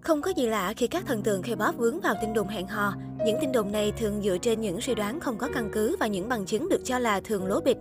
Không có gì lạ khi các thần tượng K-pop vướng vào tin đồn hẹn hò. Những tin đồn này thường dựa trên những suy đoán không có căn cứ và những bằng chứng được cho là thường lố bịch.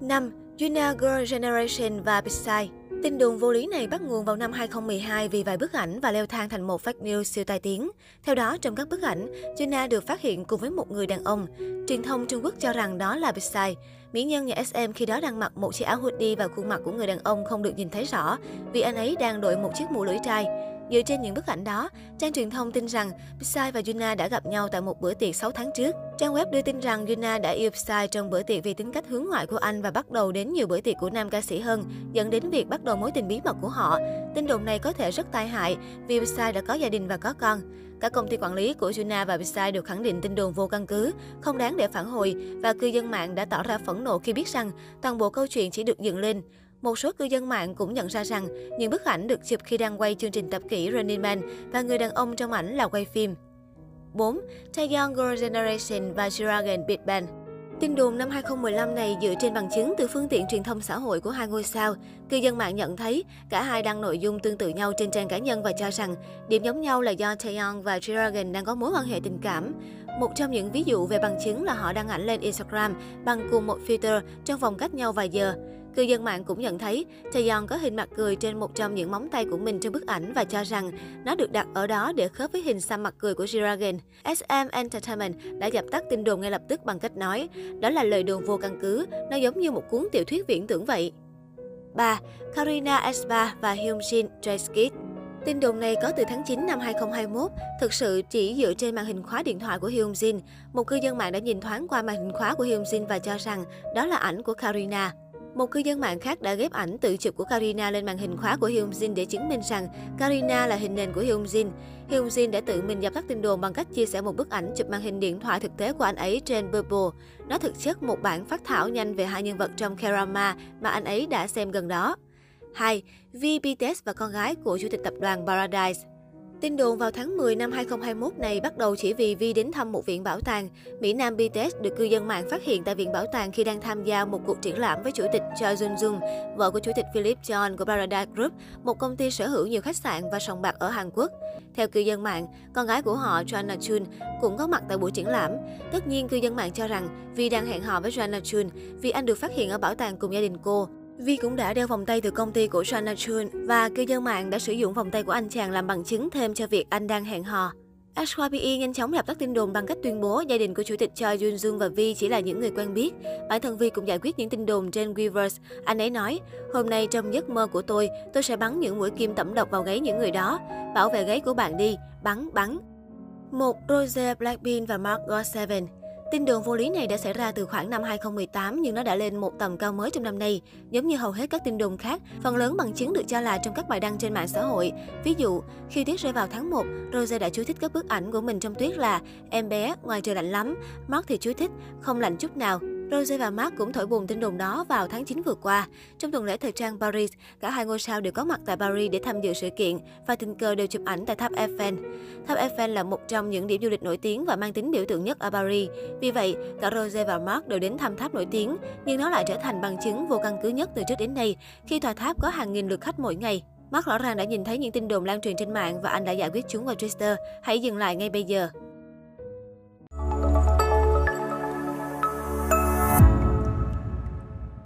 5. Yuna Girl Generation và Psy Tin đồn vô lý này bắt nguồn vào năm 2012 vì vài bức ảnh và leo thang thành một fake news siêu tai tiếng. Theo đó, trong các bức ảnh, Yuna được phát hiện cùng với một người đàn ông. Truyền thông Trung Quốc cho rằng đó là Psy. Mỹ nhân nhà SM khi đó đang mặc một chiếc áo hoodie và khuôn mặt của người đàn ông không được nhìn thấy rõ vì anh ấy đang đội một chiếc mũ lưỡi trai. Dựa trên những bức ảnh đó, trang truyền thông tin rằng Psy và Yuna đã gặp nhau tại một bữa tiệc 6 tháng trước. Trang web đưa tin rằng Yuna đã yêu Psy trong bữa tiệc vì tính cách hướng ngoại của anh và bắt đầu đến nhiều bữa tiệc của nam ca sĩ hơn, dẫn đến việc bắt đầu mối tình bí mật của họ. Tin đồn này có thể rất tai hại vì Psy đã có gia đình và có con. cả công ty quản lý của Yuna và Psy đều khẳng định tin đồn vô căn cứ, không đáng để phản hồi và cư dân mạng đã tỏ ra phẫn nộ khi biết rằng toàn bộ câu chuyện chỉ được dựng lên. Một số cư dân mạng cũng nhận ra rằng những bức ảnh được chụp khi đang quay chương trình tập kỹ Running Man và người đàn ông trong ảnh là quay phim. 4. Taeyong Girl Generation và Jiragen Big Bang Tin đồn năm 2015 này dựa trên bằng chứng từ phương tiện truyền thông xã hội của hai ngôi sao. Cư dân mạng nhận thấy cả hai đăng nội dung tương tự nhau trên trang cá nhân và cho rằng điểm giống nhau là do Taeyong và Jiragen đang có mối quan hệ tình cảm. Một trong những ví dụ về bằng chứng là họ đăng ảnh lên Instagram bằng cùng một filter trong vòng cách nhau vài giờ. Cư dân mạng cũng nhận thấy Taeyong có hình mặt cười trên một trong những móng tay của mình trong bức ảnh và cho rằng nó được đặt ở đó để khớp với hình xăm mặt cười của Jiragen. SM Entertainment đã dập tắt tin đồn ngay lập tức bằng cách nói, đó là lời đồn vô căn cứ, nó giống như một cuốn tiểu thuyết viễn tưởng vậy. 3. Karina Espa và Hyun Jin Tin đồn này có từ tháng 9 năm 2021, thực sự chỉ dựa trên màn hình khóa điện thoại của Hyun Jin. Một cư dân mạng đã nhìn thoáng qua màn hình khóa của Hyun Jin và cho rằng đó là ảnh của Karina. Một cư dân mạng khác đã ghép ảnh tự chụp của Karina lên màn hình khóa của Hyun Jin để chứng minh rằng Karina là hình nền của Hyun Jin. Hyun Jin đã tự mình dập tắt tin đồn bằng cách chia sẻ một bức ảnh chụp màn hình điện thoại thực tế của anh ấy trên Weibo. Nó thực chất một bản phát thảo nhanh về hai nhân vật trong Kerama mà anh ấy đã xem gần đó. 2. V BTS và con gái của chủ tịch tập đoàn Paradise Tin đồn vào tháng 10 năm 2021 này bắt đầu chỉ vì Vi đến thăm một viện bảo tàng. Mỹ Nam BTS được cư dân mạng phát hiện tại viện bảo tàng khi đang tham gia một cuộc triển lãm với chủ tịch Choi Jun Jung, vợ của chủ tịch Philip John của Paradise Group, một công ty sở hữu nhiều khách sạn và sòng bạc ở Hàn Quốc. Theo cư dân mạng, con gái của họ Joanna Chun cũng có mặt tại buổi triển lãm. Tất nhiên, cư dân mạng cho rằng Vi đang hẹn hò với Joanna Chun vì anh được phát hiện ở bảo tàng cùng gia đình cô. Vi cũng đã đeo vòng tay từ công ty của Shana Chun và cư dân mạng đã sử dụng vòng tay của anh chàng làm bằng chứng thêm cho việc anh đang hẹn hò. HYPE nhanh chóng lập tắt tin đồn bằng cách tuyên bố gia đình của chủ tịch Choi Jun Jung và Vi chỉ là những người quen biết. Bản thân Vi cũng giải quyết những tin đồn trên Weverse. Anh ấy nói, hôm nay trong giấc mơ của tôi, tôi sẽ bắn những mũi kim tẩm độc vào gáy những người đó. Bảo vệ gáy của bạn đi, bắn, bắn. Một Rose Blackpink và Mark God7 Tin đồn vô lý này đã xảy ra từ khoảng năm 2018 nhưng nó đã lên một tầm cao mới trong năm nay. Giống như hầu hết các tin đồn khác, phần lớn bằng chứng được cho là trong các bài đăng trên mạng xã hội. Ví dụ, khi tuyết rơi vào tháng 1, Rose đã chú thích các bức ảnh của mình trong tuyết là em bé, ngoài trời lạnh lắm. Mark thì chú thích, không lạnh chút nào. Rose và Mark cũng thổi bùng tin đồn đó vào tháng 9 vừa qua. Trong tuần lễ thời trang Paris, cả hai ngôi sao đều có mặt tại Paris để tham dự sự kiện và tình cờ đều chụp ảnh tại tháp Eiffel. Tháp Eiffel là một trong những điểm du lịch nổi tiếng và mang tính biểu tượng nhất ở Paris. Vì vậy, cả Rose và Mark đều đến thăm tháp nổi tiếng, nhưng nó lại trở thành bằng chứng vô căn cứ nhất từ trước đến nay, khi tòa tháp có hàng nghìn lượt khách mỗi ngày. Mark rõ ràng đã nhìn thấy những tin đồn lan truyền trên mạng và anh đã giải quyết chúng qua Twitter. Hãy dừng lại ngay bây giờ.